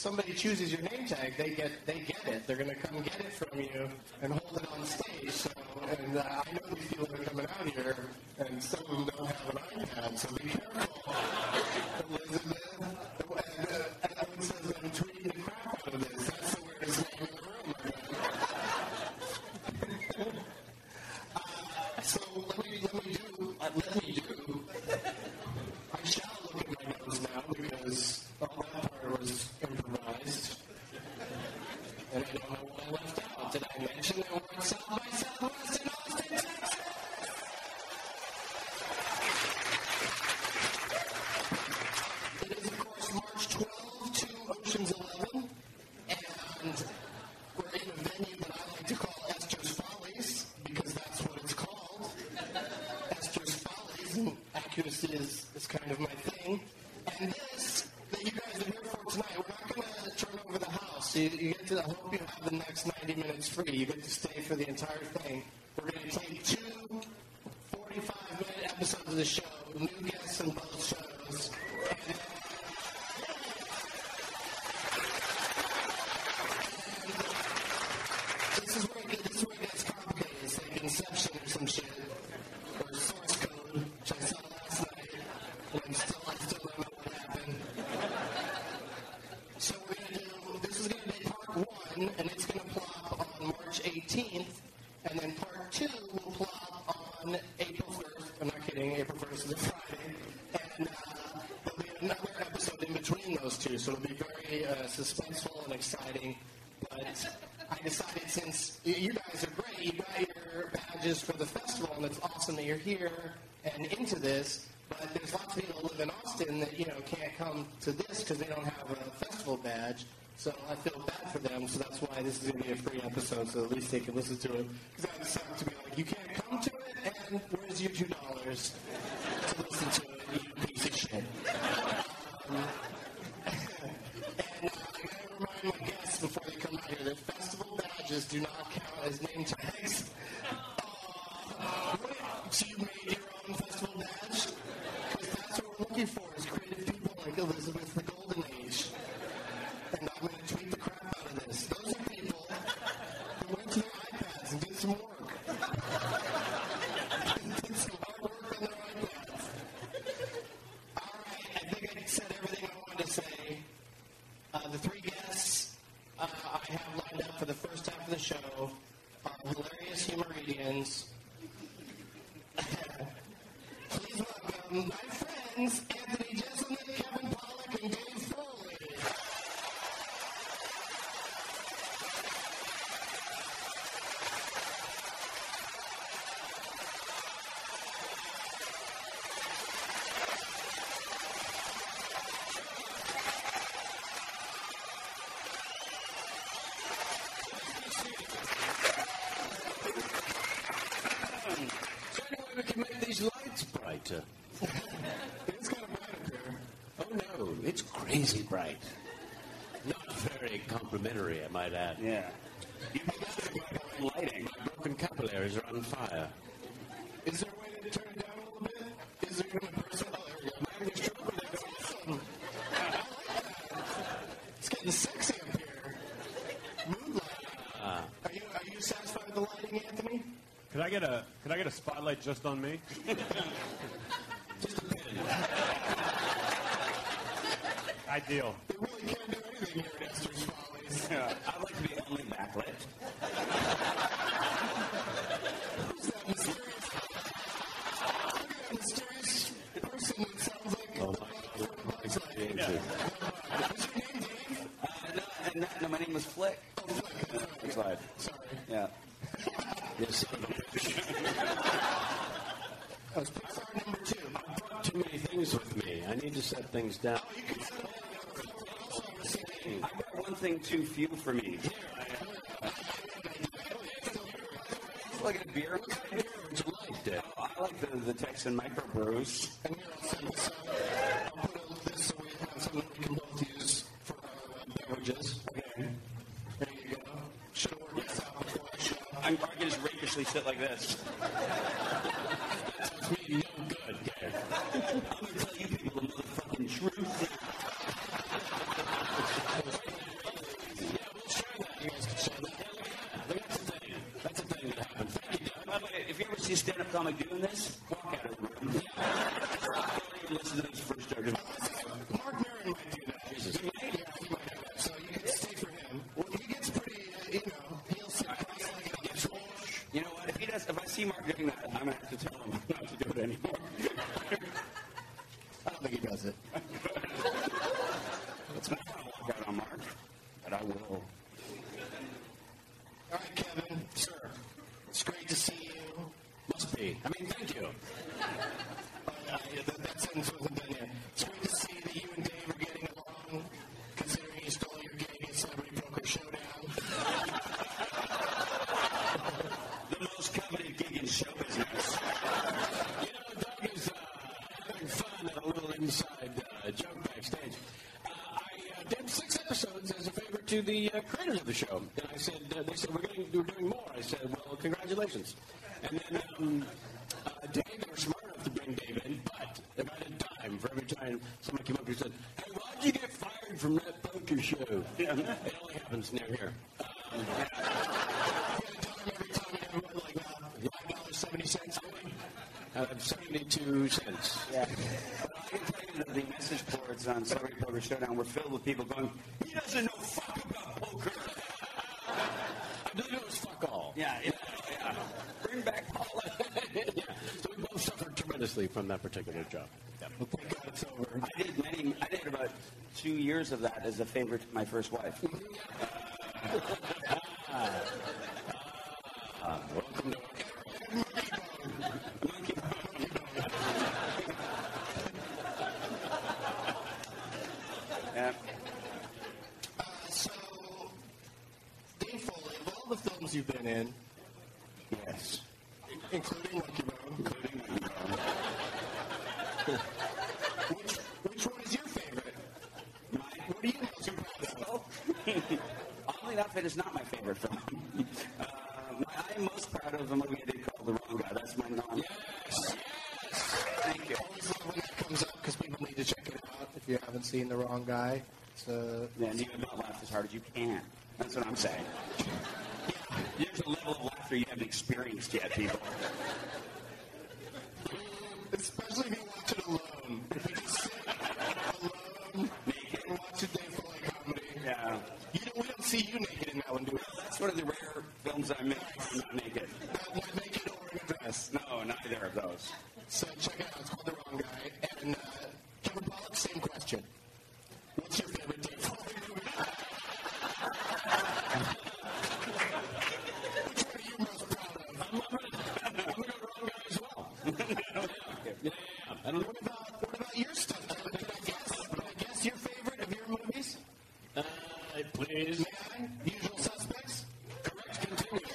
somebody chooses your name tag, they get they get it. They're going to come get it from you and hold it on stage. So, and uh, I know these people are coming out here, and some of them don't have an iPad, so be careful. Elizabeth, 19th, and then part two will plop on April 1st. I'm not kidding, April 1st is Friday. And uh, there'll be another episode in between those two, so it'll be very uh, suspenseful and exciting. But I decided since you guys are great, you got your badges for the festival, and it's awesome that you're here and into this. But there's lots of people who live in Austin that you know can't come to this because they don't have that's why this is going to be a free episode, so at least they can listen to it. Because that would suck to be like, you can't come to it, and where's your two dollars to listen to it, you piece of shit. Um, and uh, I remind my guests before they come out here that festival badges do not count as name tags. Uh, so you made your own festival badge? Because that's what we're looking for is creative people like Elizabeth the Golden Age. And I'm going to tweet the crap out of this. Those are people who went to their iPads and did some work. did some hard work on their iPads. All right, I think I said everything I wanted to say. Uh, the three guests uh, I have lined up for the first half of the show are hilarious humoridians. Please welcome my friends Anthony Jeselnik, Kevin Pollak, and Dave Foley. So anyway, we can make these lights brighter. It's kind of bright up here. Oh no, it's crazy bright. Not very complimentary, I might add. Yeah. You guys are going lighting. My broken capillaries are on fire. Is there a way to turn it down a little bit? Is there even a person? Oh, there we go. I'm having a stroke with that. Awesome. I like that. It's getting sexy up here. Mood lighting. Ah. are you are you satisfied with the lighting, Anthony? Could I get a could I get a spotlight just on me? just a bit. Ideal. They really can't do anything here at Esther's Follies. Yeah. I'd like to be only backlit. Who's that mysterious? At that mysterious person that sounds like Oh my from Bugs Life. God. What's your name, Dave? Uh, no, that, no, my name was Flick. Oh, Flick. That's right. Sorry. Yeah. Yes. That was Pixar number two. I brought too many things with me. I need to set things down. You can set it up. Also, I was saying, I brought one thing too few for me. It's like a beer. What like, Dave? I like the, the Texan microbrews. And here, I'll set this. I'll put a, this so we have something we can both use for our uh, beverages. Okay. There you go. Should have worked this out before I show up. I'm probably just rakishly sit like this. That's me no good, Dave. I'm going to tell you people the motherfucking truth. You guys can show that. Look, that's the thing. That's the thing that happened. Thank you, Doug. By the way, if you ever see a stand-up comic doing this, walk out of the room. Don't even listen to his first joke. Marc Maron might do that. Jesus. He might, yeah, he might do that. So you can stay for him. Well, he gets pretty, uh, you know, he'll sit cross-legged on the floor. You know what? If he does, if I see Mark doing that, I'm gonna have to tell him not to do it anymore. I don't think he does it. It's not gonna walk out on Mark, but I will. All right, Kevin. Sir. It's great to see you. Must be. I mean, thank you. Uh, yeah, that, that sentence wasn't done yet. It's great to see that you and Dave are getting along, considering you stole your gig at Celebrity Poker Showdown. The most coveted gig in show business. You know, Doug is, uh, to the uh, creators of the show, and I said, uh, they said, we're, getting, we're doing more. I said, well, congratulations. And then um, uh, Dave, they were smart enough to bring Dave in, but had a dime for every time someone came up and said, hey, why'd you get fired from that poker show? it only happens near here. Um, Every time like uh, five dollars seventy cents. uh, 72 cents. Yeah. But I can tell you that the message boards on Celebrity Poker Showdown were filled with people going, he doesn't know fuck about poker. I believe it was fuck all. Yeah, yeah, yeah. Bring back Paula. yeah. So we both suffered tremendously from that particular job. Thank God it's over. I did many, I did about two years of that as a favor to my first wife. Welcome to Yeah. Uh, so, Dave Foley, of all the films you've been in, Yes. including Monkey Bone, including Monkey Bone, which, which one is your favorite? What are you most proud of? Oddly enough, it is not my favorite film. uh, my, I am most proud of a movie I did called The Wrong Guy. That's my non. Yes. yes. Thank you. Always love when that comes up because people need to check it out if you haven't seen The Wrong Guy. It's Yeah, and you have not laughed as hard as you can. That's what I'm saying. There's a level of laughter you haven't experienced yet, people. especially if you watch it alone. If you just sit alone Naked. and watch a Dave Foley comedy, Yeah. you don't, we don't see you naked in that one, do we? That's one of the rare films I make where I'm not naked. Not, not naked or in a dress. No, neither of those. So check it out. It's called The Wrong Guy. And uh, Kevin Pollak, same question. What's your favorite Dave Foley movie? Which one are you most proud of? I'm gonna go wrong guy as well. yeah, yeah, yeah. I don't know. What about, what about your stuff? Kevin? Can I guess? Can I guess your favorite of your movies? Uh, please. May I? Usual Suspects? Correct. Continue.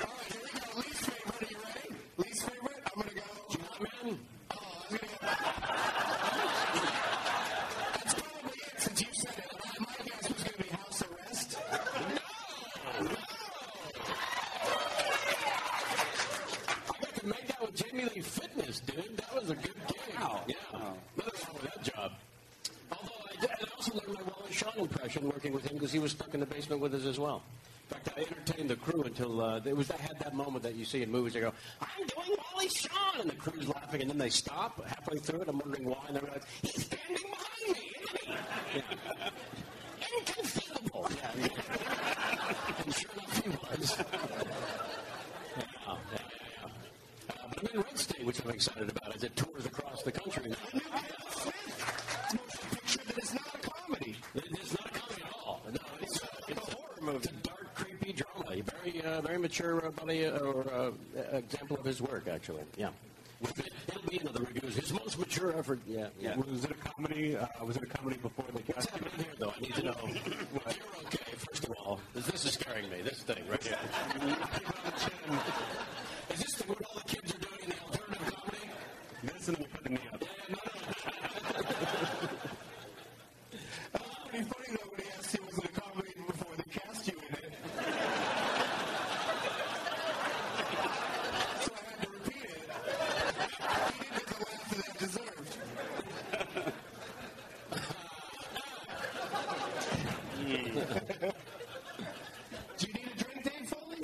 All right, here we go. Least favorite. Are you ready? Least favorite? I'm going to go. Man, Oh, I'm going to go. That's probably it since you said it. Uh, My guess was going to be House Arrest. I got to make that with Jamie Lee Fitness, dude. That was a good gig. Wow. Yeah. Oh. Nothing wrong with that job. Although I, did, I also learned my Wally Shawn impression working with him because he was stuck in the basement with us as well. In fact, I entertained the crew until uh, it was. I had that moment that you see in movies. They go, "I'm doing Wally Shawn," and the crew's laughing, and then they stop halfway through it. I'm wondering why, and they realize he's standing behind me. Isn't? Yeah. Inconceivable. Yeah. and sure enough, he was. Yeah, yeah, yeah, yeah. Uh, but I'm in Red State, which I'm excited about as it tours across the country. Motion picture that is not a comedy. It's not a comedy at all. No, it's, it's a horror movie. It's a dark, creepy drama. A very, uh, mature uh, buddy, uh, or uh, example of his work, actually. Yeah. It'll be another review. His most mature effort. Yeah, yeah. Was it a comedy? Uh, was it a comedy before the What's cast? happening here, though? I need to know. What? You're okay, first of all. This, this is scaring me. This thing right here. is this the, what all the kids are doing in the alternative comedy? This and then you put the knee up. It'd be funny though when he asked you was it a comedy before they cast you in it. so I had to repeat it. He didn't get the laugh that it deserved. Do you need a drink, Dave Foley?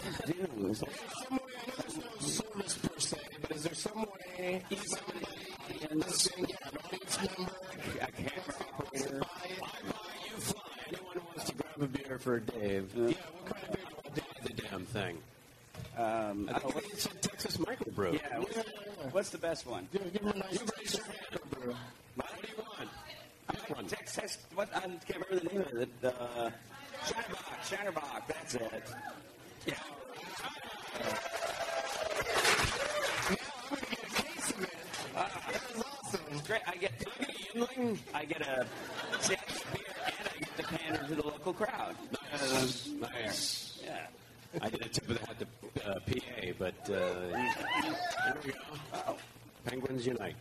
Is there some way, I know there's no service per se, but is there some way somebody listening, yeah, an audience member, A camera operator. I buy you fly. Anyone who wants to grab a beer for Dave. Yeah, what kind of beer do want? Dave the damn thing. Um, I think it's a Texas microbrew. yeah, what's, what's the best one? Give, give him a nice You raise your hand. What do you want? Pick one. Texas, what, I can't remember the name of it. Uh, Shiner Bock, Shinerbach, that's it. Yeah. It's great. I get, Yuengling? I get a six beer and I get to pander to the local crowd. Nice. Nice. Yeah. I did a tip of the hat to uh, PA, but uh, here we go. Penguins unite.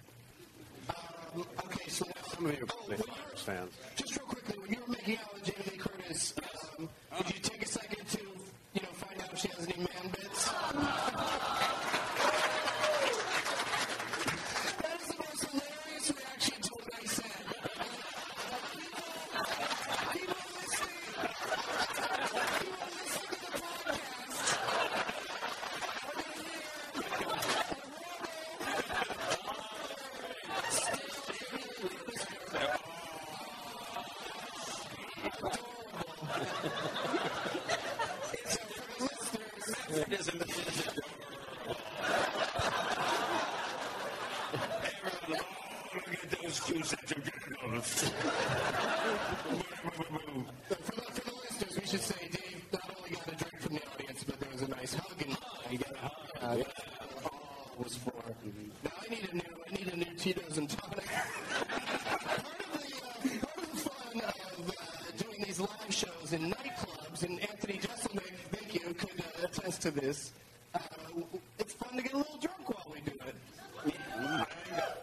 Um, okay, so now Some of you are probably Flyers fans. Just real quickly, when you were making out with Jamie Curtis, um, did you take a second to, you know, find out if she has any man bits? that is the most hilarious reaction to what I said. People listening, people listening to the podcast It isn't. It isn't. Everyone, oh, look at those two sets of genitals. For the, for the listeners, we should say Dave not only got a drink from the audience, but there was a nice hug and he got a hug. Uh, that's what all was for. Now I need a new, And tonic. part, of the, uh, part of the fun of uh, doing these live shows in nightclubs, and Anthony Jeselnik, thank you, could uh, attest to this. Uh, it's fun to get a little drunk while we do it. I,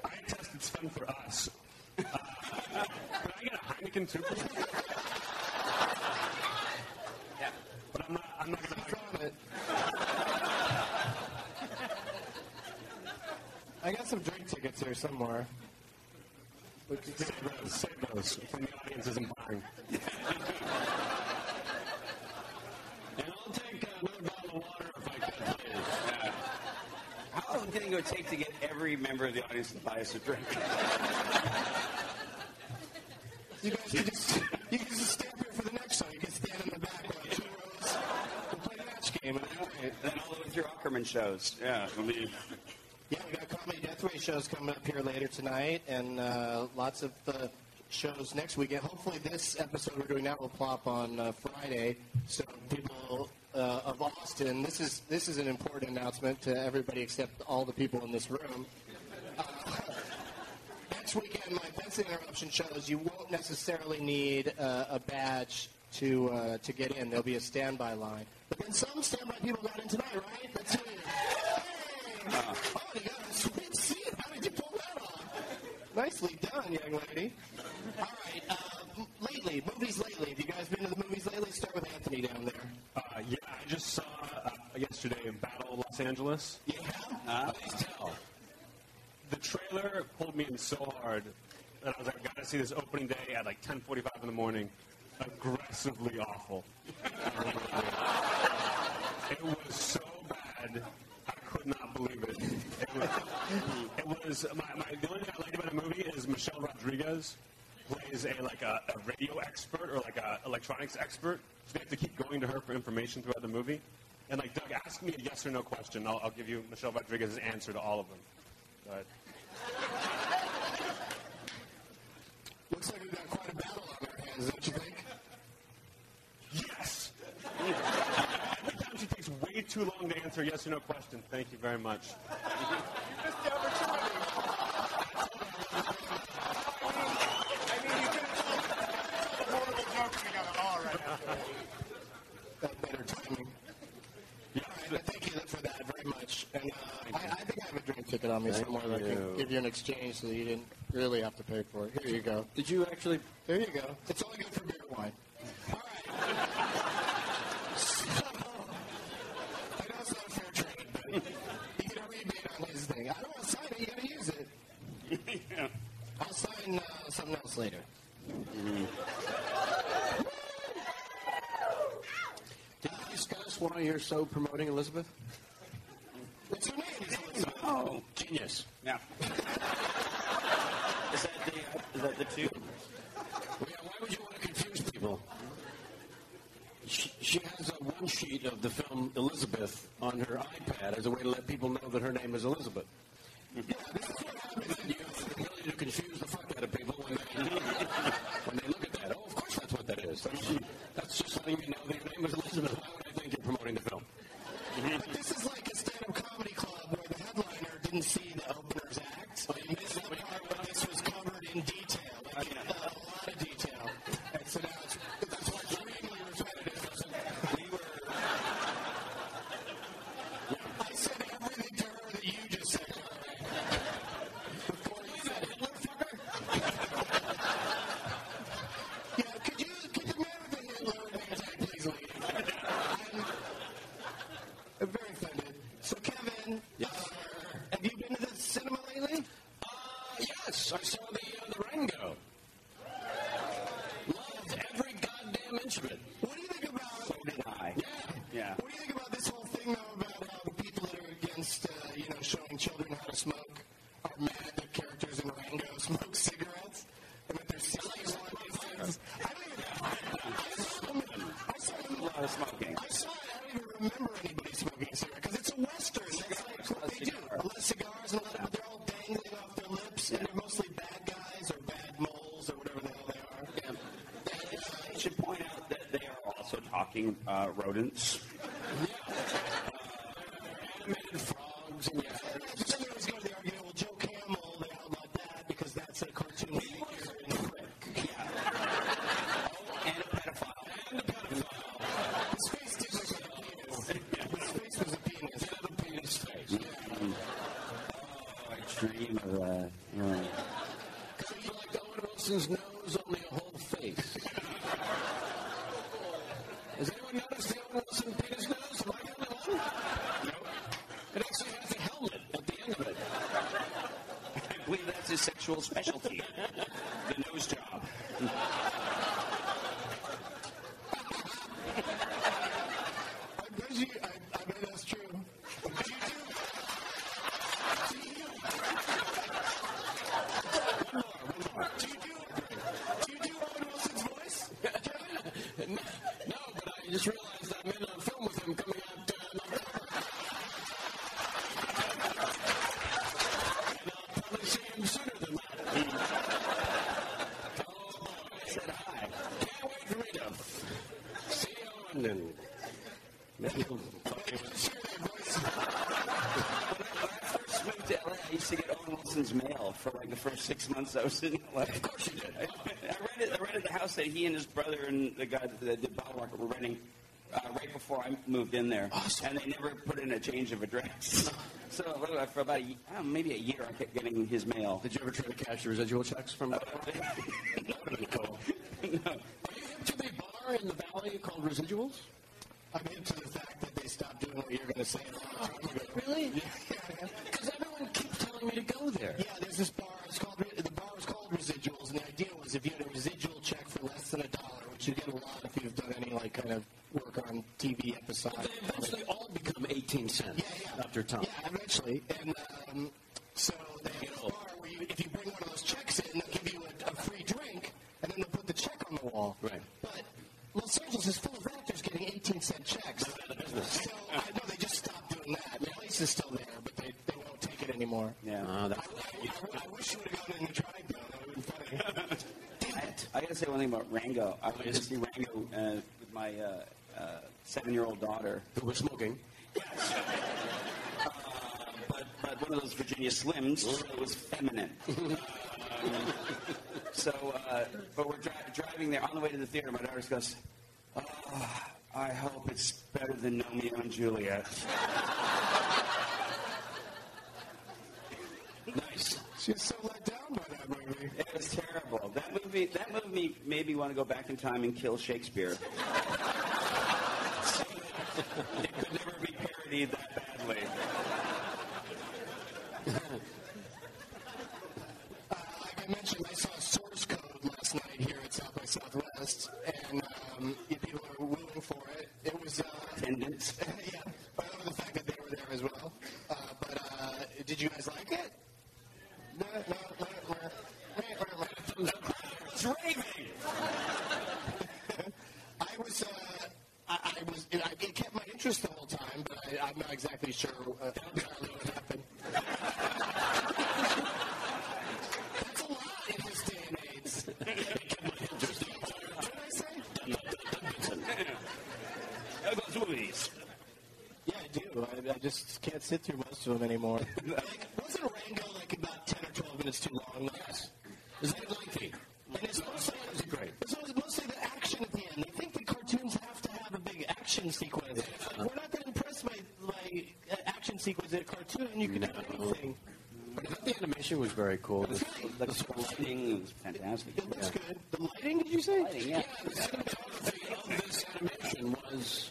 I test it's fun for us. Uh, can I get a Heineken too? please? Yeah. But I'm not. I'm not gonna. on it. I got some here somewhere. Save those. Save those. When the audience isn't buying. And I'll take another bottle of water if I could, please. How long do you think it would take to get every member of the audience to buy us a drink? You guys can just you can just stand here for the next show. You can stand in the back like two rows. We'll play a match game. And then, then all the way through Ackerman shows. Yeah, it'll be. We got comedy death ray shows coming up here later tonight, and uh, lots of uh, shows next weekend. Hopefully, this episode we're doing now will plop on uh, Friday, so people uh, of Austin. This is this is an important announcement to everybody except all the people in this room. Uh, next weekend, my Benson Interruption shows, you won't necessarily need uh, a badge to to get in. There'll be a standby line. But then some standby people got in tonight, right? Nicely done, young lady. All right. Uh, lately, movies lately. Have you guys been to the movies lately? Start with Anthony down there. Uh, yeah, I just saw uh, yesterday Battle of Los Angeles. Yeah. Uh, Please tell. The trailer pulled me in so hard that I was like, I gotta see this opening day at like 10:45 in the morning. Aggressively awful. it was so bad, I could not believe it. It was. My, my, the only thing I liked about the movie is Michelle Rodriguez plays a like a, a radio expert or like a electronics expert. So they have to keep going to her for information throughout the movie. And like Doug, ask me a yes or no question. I'll, I'll give you Michelle Rodriguez's answer to all of them. But Looks like we've got quite a battle on our hands, don't you think? Yes! Every time she takes way too long to answer yes or no question. Thank you very much. That better timing. All right, but thank you for that very much. And uh, I, I think I have a drink ticket on me somewhere that I can give you an exchange so that you didn't really have to pay for it. Here you go. Did you actually? There you go. It's only good for beer wine. All right. So, I know it's not a fair trade, but you get a rebate on his thing. I don't want to sign it. You got to use it. yeah. I'll sign uh, something else later. Did you you're so promoting Elizabeth? What's her name? Elizabeth. Oh, Genius. yeah. is that the is that the two? Yeah, why would you want to confuse people? She, she has a one sheet of the film Elizabeth on her iPad as a way to let people know that her name is Elizabeth. Yeah, this is what happens when you have the ability to confuse the fuck out of people when they, when they look at that. Oh, of course that's what that is. That's, that's just letting you know that your name is Elizabeth. A pedophile. And a pedophile. Space is penis face. I dream of that. Yeah. So you like Owen Wilson's nose, only a whole face. Has anyone noticed the Owen Wilson penis nose? Am I the only one? No. It actually has a helmet at the end of it. I believe that's his sexual specialty. the nose job. I bet you, I, I bet that's true. Do you do, do you do, do you do Owen Wilson's voice? Kevin? No, no, but I just realized I'm in a film with him coming out uh, in October. And I'll probably see him sooner than that. Oh, boy, I said hi. Can't wait for me to see Owen and maybe he'll fucking First moved to LA, I used to get Mail for like the first six months I was in LA. Of course you did. I, I rented, I rented the house that he and his brother and the guy that did Bottle Rocket were renting uh, right before I moved in there. Awesome. And they never put in a change of address. so uh, for about a, ye- I don't know, maybe a year, I kept getting his mail. Did you ever try to cash your residual checks from? that would be cool. no. Are you hip to the bar in the valley called Residuals? I'm into the fact that they stopped doing what you're going to say a long time ago. Really? Yeah, yeah. Because everyone keeps telling me to go there. Yeah, there's this bar. It's called the bar was called Residuals, and the idea was if you had a residual check for less than a dollar, which you get a lot if you've done any like kind of work on TV episodes. They eventually all become 18 cents Yeah, yeah. after time. Yeah, eventually. And um, so they have this bar where you, if you bring one of those checks in, they'll give you a, a free drink, and then they'll put the check on the wall. Right. But Los Angeles is full of actors getting 18 cent checks. So I know they just stopped doing that. The place is still there, but they, they won't take it anymore. Yeah. Uh, I, that, I, I wish you would have gone in and tried though. That would have been funny. I, I got to say one thing about Rango. I went to see Rango uh, with my uh, uh, seven-year-old daughter. who was smoking. but, but one of those Virginia Slims, so it was feminine. Um, so, uh, but we're dri- driving there on the way to the theater. My daughter just goes, oh, "I hope it's better than Romeo and Juliet." Nice. She was so let down by that movie. It was terrible. That movie, that movie made me want to go back in time and kill Shakespeare. it could never be parodied that badly. Uh, like I mentioned, I saw Source Code last night here at South by Southwest, and um, you people are willing for it. It was, uh, Attendance. yeah, I love the fact that they were there as well. Uh, but uh, did you guys like it? No, no, no, no, no, no, no. It's raving. I was, uh, I, I was, it, I, it kept my interest the whole time, but I, I'm not exactly sure uh, entirely what happened. That's a lot in this day and age. What did I say? How about movies? Yeah, I do. I, I just can't sit through most of them anymore. like, wasn't Rango like about 10 or 12 minutes too long? Like, Yes. Is that lengthy? and it's mostly, It's great. it's mostly the action at the end. They think the cartoons have to have a big action sequence. Like, we're not that impressed by, by uh, action sequence in a cartoon. You can do anything. But I thought was very cool. The, Like the lighting was fantastic. It looks good. The lighting, did you say? Lighting, yeah. the cinematography of this animation was,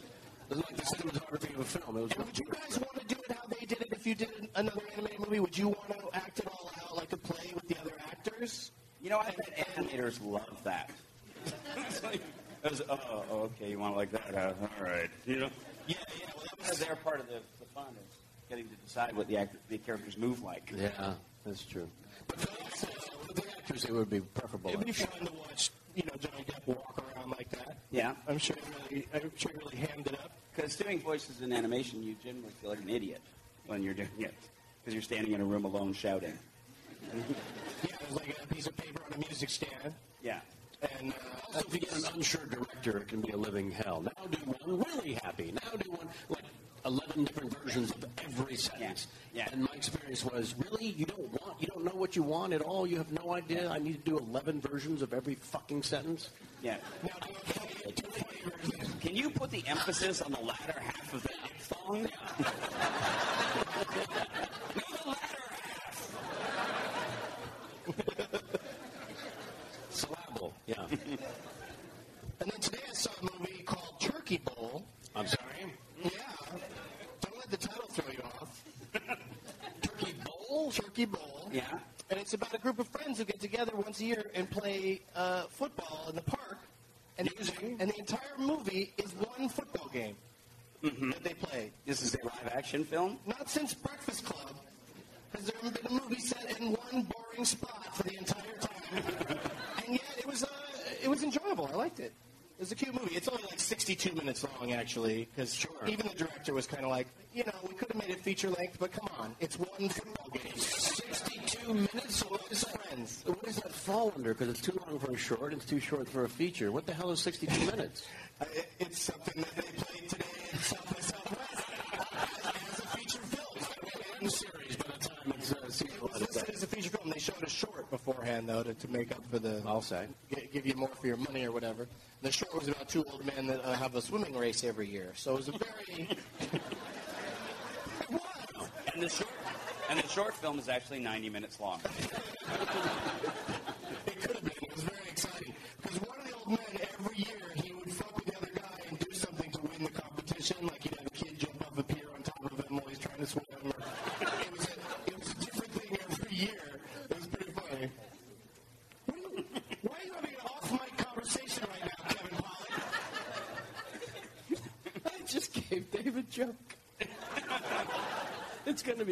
was like the cinematography of a film. It was And would you guys want to do it how they did it if you did another animated movie? Would you want to act it all out, like a play with the other actors? You know, I bet animators love that. it's like, it was, oh, oh, okay, you want it like that? Huh? All right. You know? Yeah, yeah. Well, that Because they're part of the, the fun is getting to decide what the, act, the characters move like. Yeah, that's true. But for us, uh, the actors, it would be preferable. It'd be fun to watch, you know, Johnny Depp walk around like that. Yeah. I'm sure you really, I'm sure you really hammed it up. Because doing voices in animation, you generally feel like an idiot when you're doing it. Because you're standing in a room alone shouting. Yeah, there's like a piece of paper on a music stand. Yeah. And uh, Also, if you get an unsure director, it can be a living hell. Now do one really happy. Now do one like eleven different versions of every sentence. Yeah. Yeah. And my experience was, really, you don't want, you don't know what you want at all. You have no idea. I need to do eleven versions of every fucking sentence. Yeah. now do a funny, do a funny version. Can you put the emphasis on the latter half of the diphthong? Syllable. Yeah. And then today I saw a movie called Turkey Bowl. I'm sorry. Yeah. Don't let the title throw you off. Turkey bowl. Turkey Bowl. Yeah. And it's about a group of friends who get together once a year and play uh, football in the park. And, and the entire movie is one football game that they play. This is a live action film? Not since Breakfast Club has there ever been a movie set in one boring spot for the entire time. and yet it was uh, it was enjoyable. I liked it. It was a cute movie. It's only like 62 minutes long, actually, because even the director was kind of like, you know, we could have made it feature length, but come on, it's one football. 62 minutes with his friends. What does that fall under? Because it's too long for a short, it's too short for a feature. What the hell is 62 minutes? Uh, it- it's something that they played today in South by Southwest as a feature film. The series by the time it's uh, season It was listed as a feature film. They showed a short beforehand, though, to, to make up for the. I'll say. gi- Give you more for your money or whatever. The short was about two old men that uh, have a swimming race every year. So it was a very. And the short and the short film is actually 90 minutes long. It could have been. It was very exciting. Because one of the old men, every year, he would fuck with the other guy and do something to win the competition. Like he'd have a kid jump off a pier on top of him while he's trying to swim. Or, it, was a, it was a different thing every year. It was pretty funny. Why are you having an off mic conversation right now, Kevin Pollak? I just gave Dave a joke. it's going to be really great. All right, ready? Do I need to keep talking? Do you want to talk about it naturally, or do you want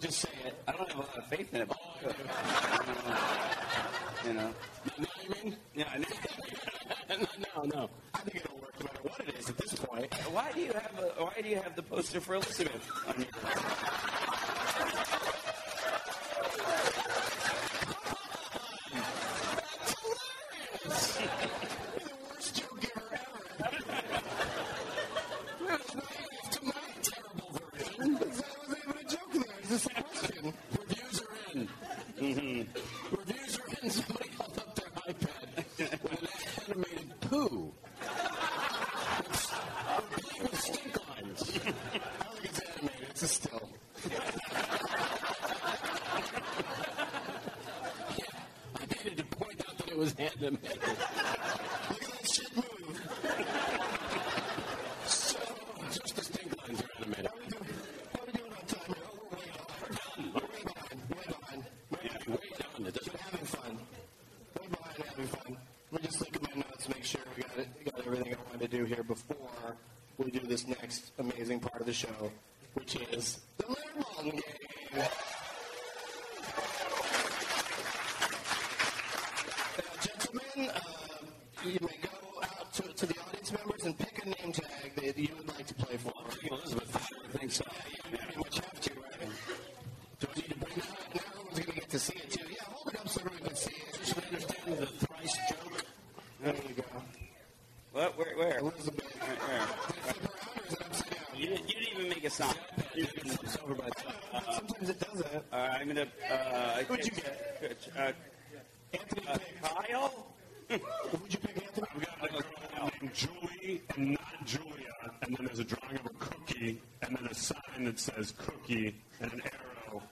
to just say it? I don't have a lot of faith in it. You know. Yeah. No, no. I think it'll work no matter what it is at this point. Why do you have a, Why do you have the poster for Elizabeth on your? You're the worst joke giver ever. That's not to my terrible version. That wasn't even a joke there. It's just a question. Reviews are in. Mm-hmm. Reviews are in. Somebody held up their iPad with an animated poo. With, with stink lines. I don't think it's animated. It's a still. I needed to point out that it was animated. Look at that shit move. So, just the stink lines are animated. How are we doing on time here? Oh, we're way behind. We're way behind. Way behind. Way Way down. It doesn't We're having fun. Way behind having fun. Let me just look at my notes, make sure we got it, got everything I wanted to do here before we do this next amazing part of the show, which is the Learn game. Now, gentlemen, uh, you may go out to, to the audience members and pick a name tag that you would like to play for. Elizabeth, I think so. You pretty much have to, right? Do I need to bring that up? Now everyone's going to get to see it, too. Yeah, hold it up so everyone can see it. Should I understand the thrice joke? There you go. What? Where? Where? Elizabeth. Where? where? Flip around or is it upside down? You, didn't, you didn't even make a sign. It's over by the time. But sometimes it doesn't. Uh, I'm gonna. Uh, Who'd you get? Uh, Anthony uh, picked. Kyle. Who'd you pick, Anthony? I've got a girl named Julie and not Julia, and then there's a drawing of a cookie, and then a sign that says cookie, and an arrow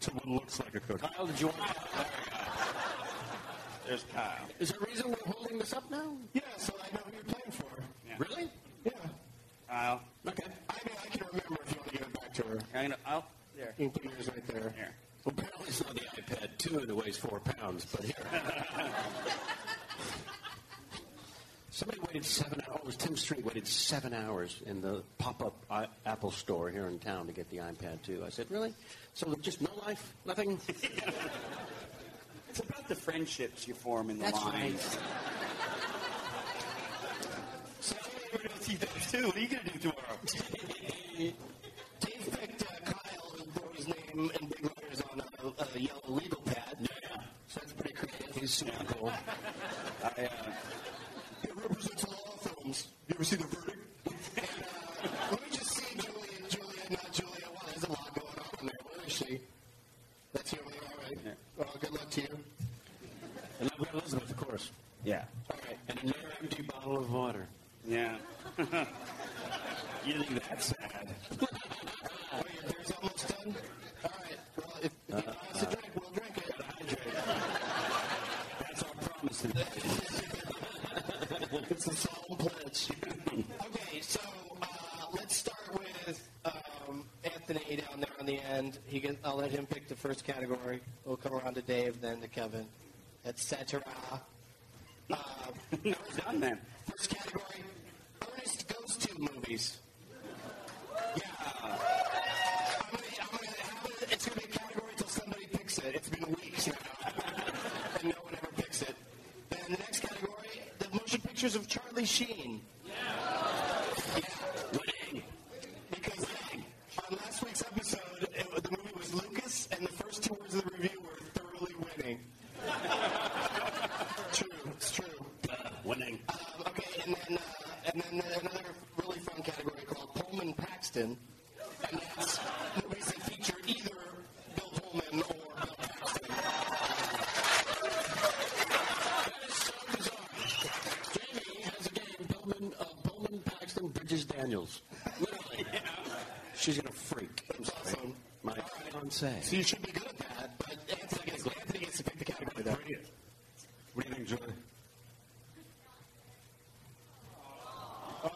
to what looks like a cookie. Kyle, did you want to? There's Kyle. Is there a reason we're holding this up now? Yeah, so I know who you're playing for. Really? Yeah. Kyle. Okay. I mean, I can remember if you want to give it back to her. I'm gonna. I'll. There. You can put yours right there. Here. Well, apparently it's not the iPad 2 and it weighs four pounds, but here. Somebody waited seven hours. was Tim Street waited seven hours in the pop-up I- Apple store here in town to get the iPad 2. I said, really? So just no life? Nothing? It's about the friendships you form in the That's lines. So you're going to see those too. What are you going to do tomorrow? Dave picked uh, Kyle and wrote his name in big letters on a, a yellow legal pad. Yeah. So that's pretty creative. He's super cool. I, uh, It represents firms. See the verdict? and, uh, let me just see Julia, Julia, not Julia. Wow, there's a lot going on there. Where is she? That's you over there, all right. Yeah. Well, good luck to you. And I've got Elizabeth, of course. yeah. All right. And another empty bottle of water. Yeah. you think that's sad? Oh, your beer's almost done? All right. Well, if, if you buy us a drink, we'll drink it. That's our promise today. It's a solemn pledge. okay, so uh, let's start with um, Anthony down there on the end. He can, I'll let him pick the first category. We'll come around to Dave, then to Kevin, etc. Uh, no, it's done then. first category: Ernest Goes to movies. Yeah. I'm gonna, I'm gonna it's gonna be a category until somebody picks it. It's been weeks now, and no one ever picks it. Then the next category: the motion pictures of Charlie Sheen. Yeah. Winning. Because on last week's episode, it, the movie was Lucas, and the first two words of the review were thoroughly winning. true. It's true. Winning. Um, okay, and then uh, and then another really fun category called Pullman Paxton, and that's movies that feature either Bill Pullman or Bill Paxton. Jamie has a game, Pullman, uh, Pullman Paxton Bridges Daniels. Literally. She's going to freak. That's awesome. My fiance. So you should be good at that, but Anthony gets, Anthony gets to pick the category though. What do you, what do you think, Julie? Uh,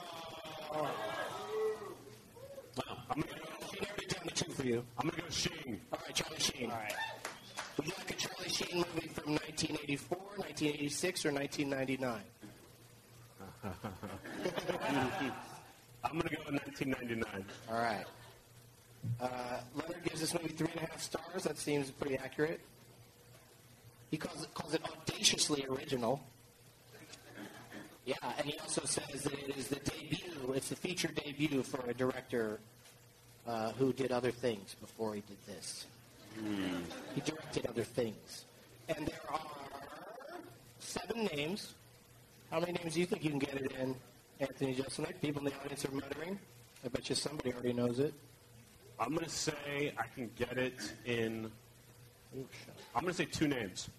wow. I'm gonna go. He narrowed it down to for you. I'm gonna go Sheen. All right, Charlie Sheen. All right. Would you like a Charlie Sheen movie from 1984, 1986, or 1999? I'm gonna go with 1999. All right. Uh, Leonard gives this movie three and a half stars. That seems pretty accurate. He calls it, calls it audaciously original. Yeah, and he also says that it is the debut, it's the feature debut for a director uh, who did other things before he did this. He directed other things. And there are seven names. How many names do you think you can get it in, Anthony Jeselnik? People in the audience are muttering. I bet you somebody already knows it. I'm gonna say I can get it in. I'm gonna say two names.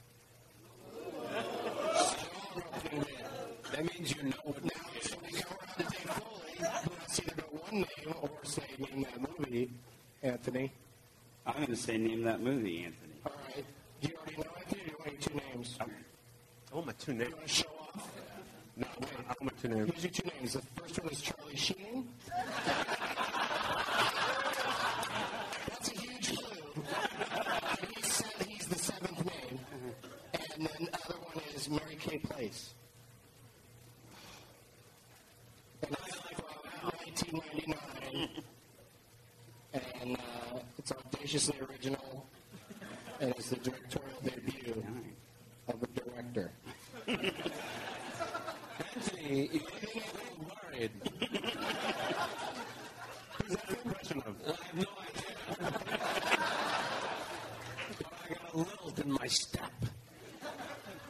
That means you know what Now, so we go around to Dave Foley, who has to either go one name or say name that movie, Anthony. I'm going to say name that movie, Anthony. All right. Do you already know Anthony? Or do you want your two names? I want my two names. You want to show off? No, wait, I want my two names. Here's your two names. The first one is Charlie Sheen. That's a huge clue. And he's, se- he's the seventh name. And then the other one is Mary Kay Place. And that's from 1999. And uh, it's audaciously original. And it's the directorial debut of a director. You're getting a little worried. Who's that impression of? I have no idea. but I got a lilt in my step.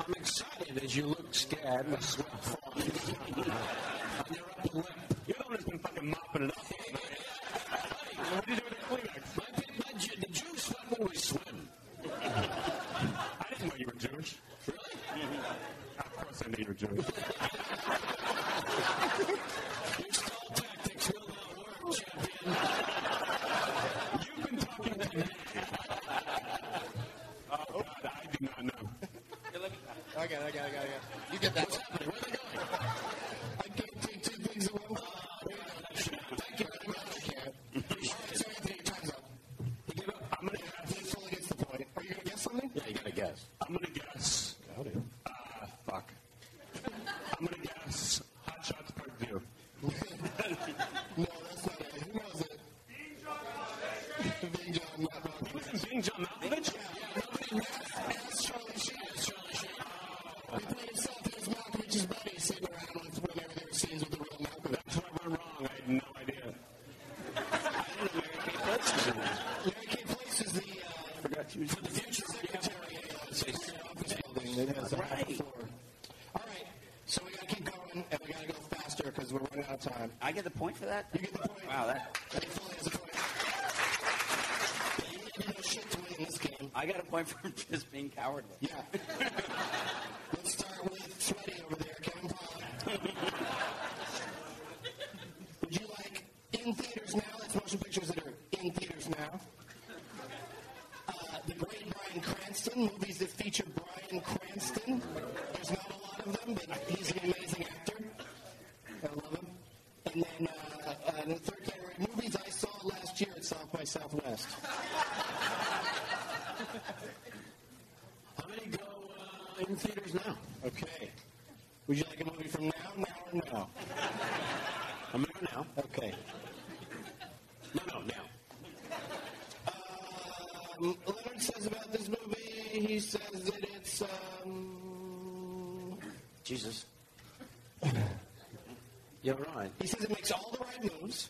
I'm excited as you look scared the sweat falling on your upper lip. You're the one who's been fucking mopping it up. What do you do with the Kleenex? My, my, the Jews sweat when we swim. I didn't know you were Jewish. Really? Of course I knew you were Jewish. Your stall tactics will not work, champion. You've been talking to me. Oh, God, I do not know. I got it, I got it, I got it. I got it. You get that. What's happening? Where are they going? I can't take two things at one time. Thank you very much. I can't. All right, so Anthony, your time's up. You give up? I'm gonna Dave Foley gets the point. Are you gonna guess something? Yeah, you gotta guess. I'm gonna guess. Uh, fuck. I'm gonna guess Hot Shots Part 2. half the floor. All right, so we got to keep going, and we got to go faster because we're running out of time. I get the point for that? You get the point. Wow, that. Eddie a point. You didn't know shit to win this game. I got a point for just being cowardly. Yeah. Let's start with Sweaty over there, Kevin Pollak. Would you like in theaters now? That's motion pictures that are in theaters now. Uh, the great Bryan Cranston, movies that feature Bryan Cranston. There's not a lot of them, but he's an amazing actor. I love him. And then uh, uh, the third category, movies I saw last year at South by Southwest. How many go uh, in theaters now? Okay. Would you like a movie from now, now, or now? I'm going now. Okay. No, no, now. Um, Leonard says about this movie, he says that it's, um, Jesus. You're right. he says it makes all the right moves.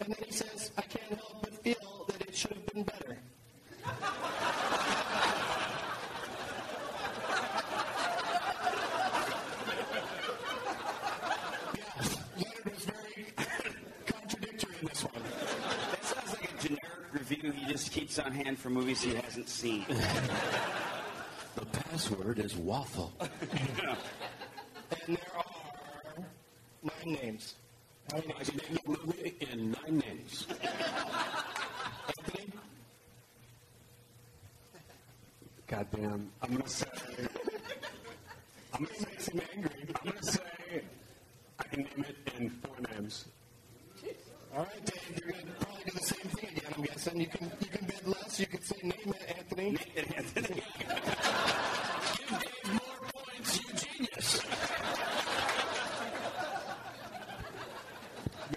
And then he says, I can't help but feel that it should have been better. yeah, Leonard was very contradictory in this one. That sounds like a generic review he keeps on hand for movies he hasn't seen. The password is waffle. And there are nine names. How many I names? name a movie in nine names. Anthony? Goddamn. I'm gonna say. I'm gonna say Makes him angry. I'm gonna say I can name it in four names. All right, Dave, you're going to probably do the same thing again, I'm guessing. You can you can bid less. You can say name it, Anthony. Anthony. Give Dave more points, you genius.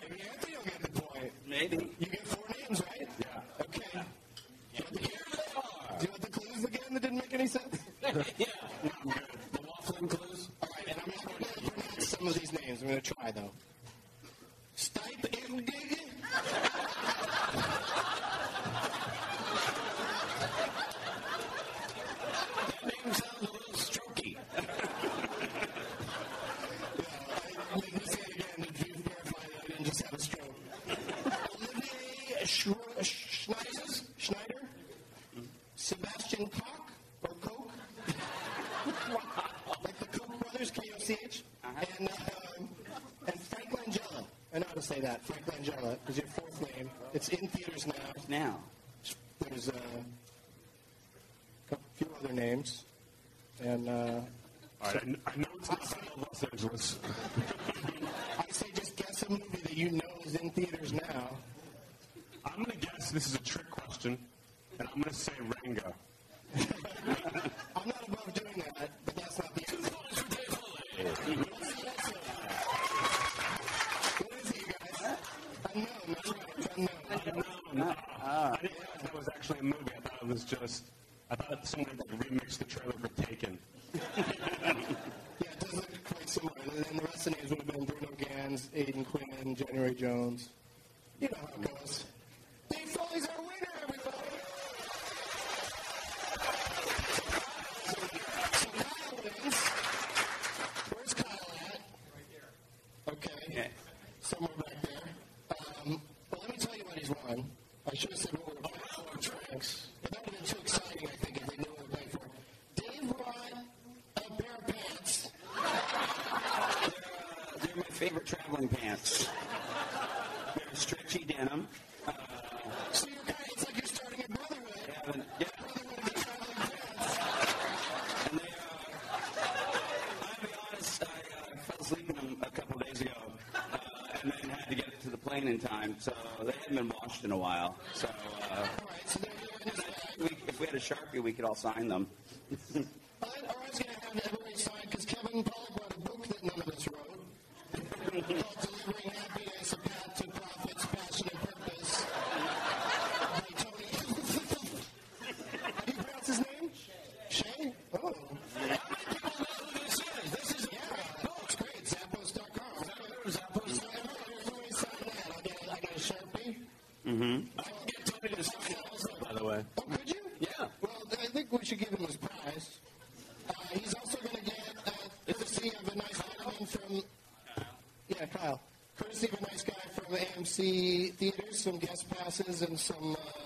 Maybe Anthony will get the point. Maybe. You get four names, right? Yeah. Okay. Do you want the, do you want the clues again that didn't make any sense? yeah. The waffling clues. All right, and I'm not going to pronounce some of these names. I'm going to try, though. Stipe Indig. That name sounds a little strokey. Let me say it again to verify that I didn't just have a stroke. Olivier Schro- Schneider? Schneider? Sebastian Koch? Or Koch? like the Koch brothers, K-O-C-H? And, um, and Frank Langella. I know how to say that. Frank Langella is your fourth name. It's in theaters now. Now. There's uh, a few other names. And uh, All right. I, I know it's not Battle Los Angeles. I say just guess a movie that you know is in theaters now. I'm gonna guess this is a trick question, and I'm gonna say Rango. I'm not above doing that, but that's not the answer. What is it, you guys? Unknown, that's right, it's unknown. No, I didn't realize that was actually a movie. I thought it was just. I thought someone like remixed the trailer for Taken. Yeah, it does look quite similar. Names would have been Bruno Ganz, Aidan Quinn, January Jones. You know how it goes. Dave Foley's our winner, everybody! So Kyle wins. Where's Kyle at? Okay. Yeah. Somewhere back there. Um, well, let me tell you what he's won. I should have said what we're playing for drinks. But that would have been too exciting, I think, if they knew what we were playing for. Dave brought a pair of pants. They're my favorite traveling pants. They're stretchy denim. Uh, So you're kind of, it's like you're starting a brotherhood. they have an- yeah. Brotherhood of the traveling pants. And they, uh, I'll be honest, I uh, fell asleep in them a couple days ago, uh, and then had to get to the plane in time, so they hadn't been washed in a while. So, uh, so if we had a sharpie, we could all sign them. Oh, could you? Yeah. Well, I think we should give him his prize. Uh, he's also going to get uh, courtesy of a nice gentleman from. Yeah, Kyle. Courtesy of a nice guy from AMC Theaters, some guest passes and some. Uh,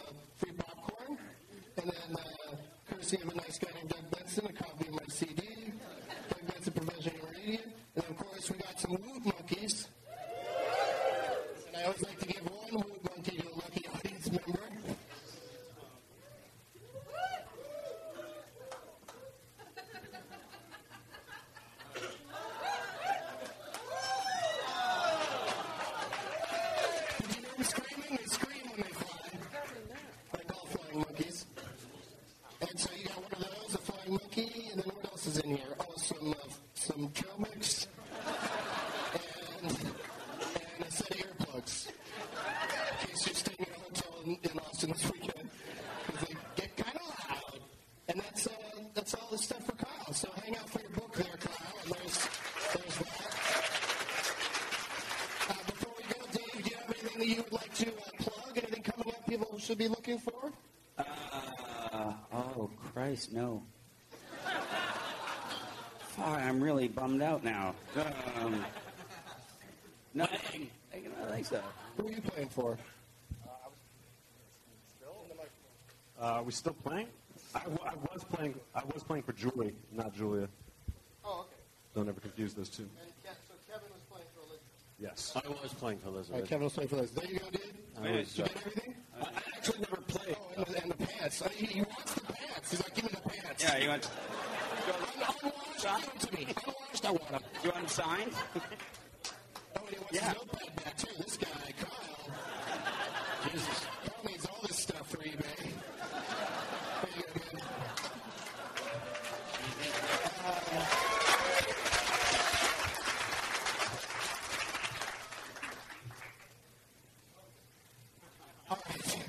should be looking for? Uh, oh, Christ, no. Fuck, I'm really bummed out now. Um, nothing. I don't think so. Who are you playing for? Uh, are we still playing? I, w- I was playing. I was playing for Julie, not Julia. Oh, okay. Don't ever confuse those two. And Ke- so Kevin was playing for Elizabeth. Yes. I was playing for All right, Elizabeth. Kevin was playing for Elizabeth. There you go, dude. I was, You uh, get everything? I I actually never played. Oh, and the, and the pants. Uh, he, he wants the pants. He's like, give me the pants. Yeah, you want, Un- Unwashed, give them to me. Unwashed, I want them. you want them signed? Oh, and he wants Yeah. his notepad back, too. This guy, Kyle. Jesus. Kyle needs all this stuff for eBay. There you go, man. All right.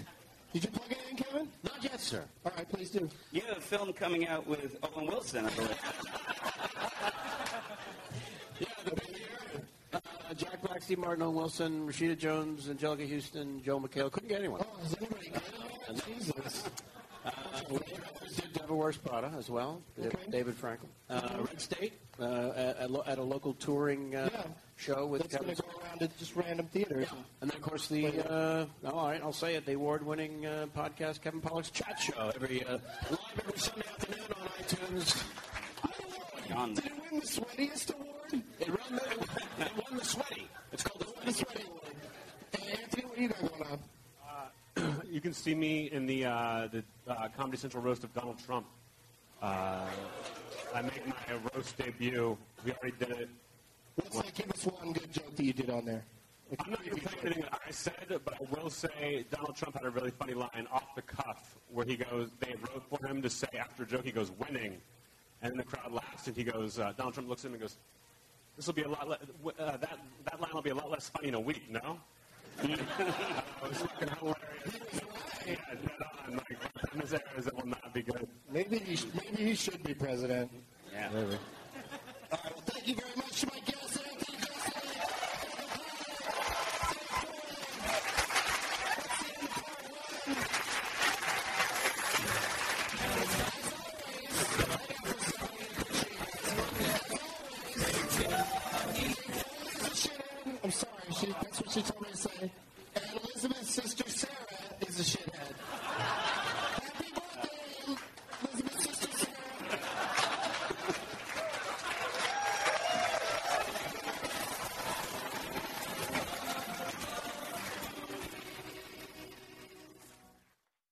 Did you plug it in, Kevin? Not yet, sir. All right, please do. You have a film coming out with Owen Wilson, I believe. Yeah, the premiere. Uh, Jack Black, Steve Martin, Owen Wilson, Rashida Jones, Anjelica Huston, Joel McHale. Couldn't get anyone. Oh, is anybody good? Jesus. Uh, Brothers did Devil Wears Prada as well. Okay. David Frankel. Uh, Red State uh, at, at, lo- at a local touring uh, Yeah. show with That's Kevin. to go around to just random theaters. And then, of course, the uh, all right, I'll say it, the award-winning uh, podcast Kevin Pollak's Chat Show every uh, live every Sunday afternoon on iTunes. On Did it win the sweatiest award? It won the, it won the sweaty. It's called the The Sweaty. sweaty award. Hey, Anthony, what do you got going on? You can see me in the uh, the uh, Comedy Central roast of Donald Trump. Uh, I make my roast debut. We already did it. Let's like give us one good joke that you did on there. Like, I'm not going to play anything that I said, but I will say Donald Trump had a really funny line off the cuff where he goes, they wrote for him to say after a joke, he goes, winning. And then the crowd laughs, and he goes, uh, Donald Trump looks at him and goes, this will be a lot, le- uh, that, that line will be a lot less funny in a week, no? It was fucking hilarious. Yeah, dead on. Like, by the this airs, it will not be good. maybe, he sh- maybe he should be president. Yeah. All right, well, thank you very much to my guest.